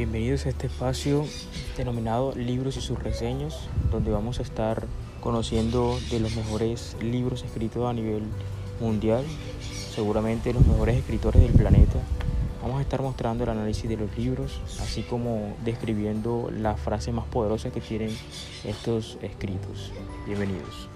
Bienvenidos a este espacio denominado Libros y sus reseños, donde vamos a estar conociendo de los mejores libros escritos a nivel mundial, seguramente los mejores escritores del planeta. Vamos a estar mostrando el análisis de los libros, así como describiendo las frases más poderosas que tienen estos escritos. Bienvenidos.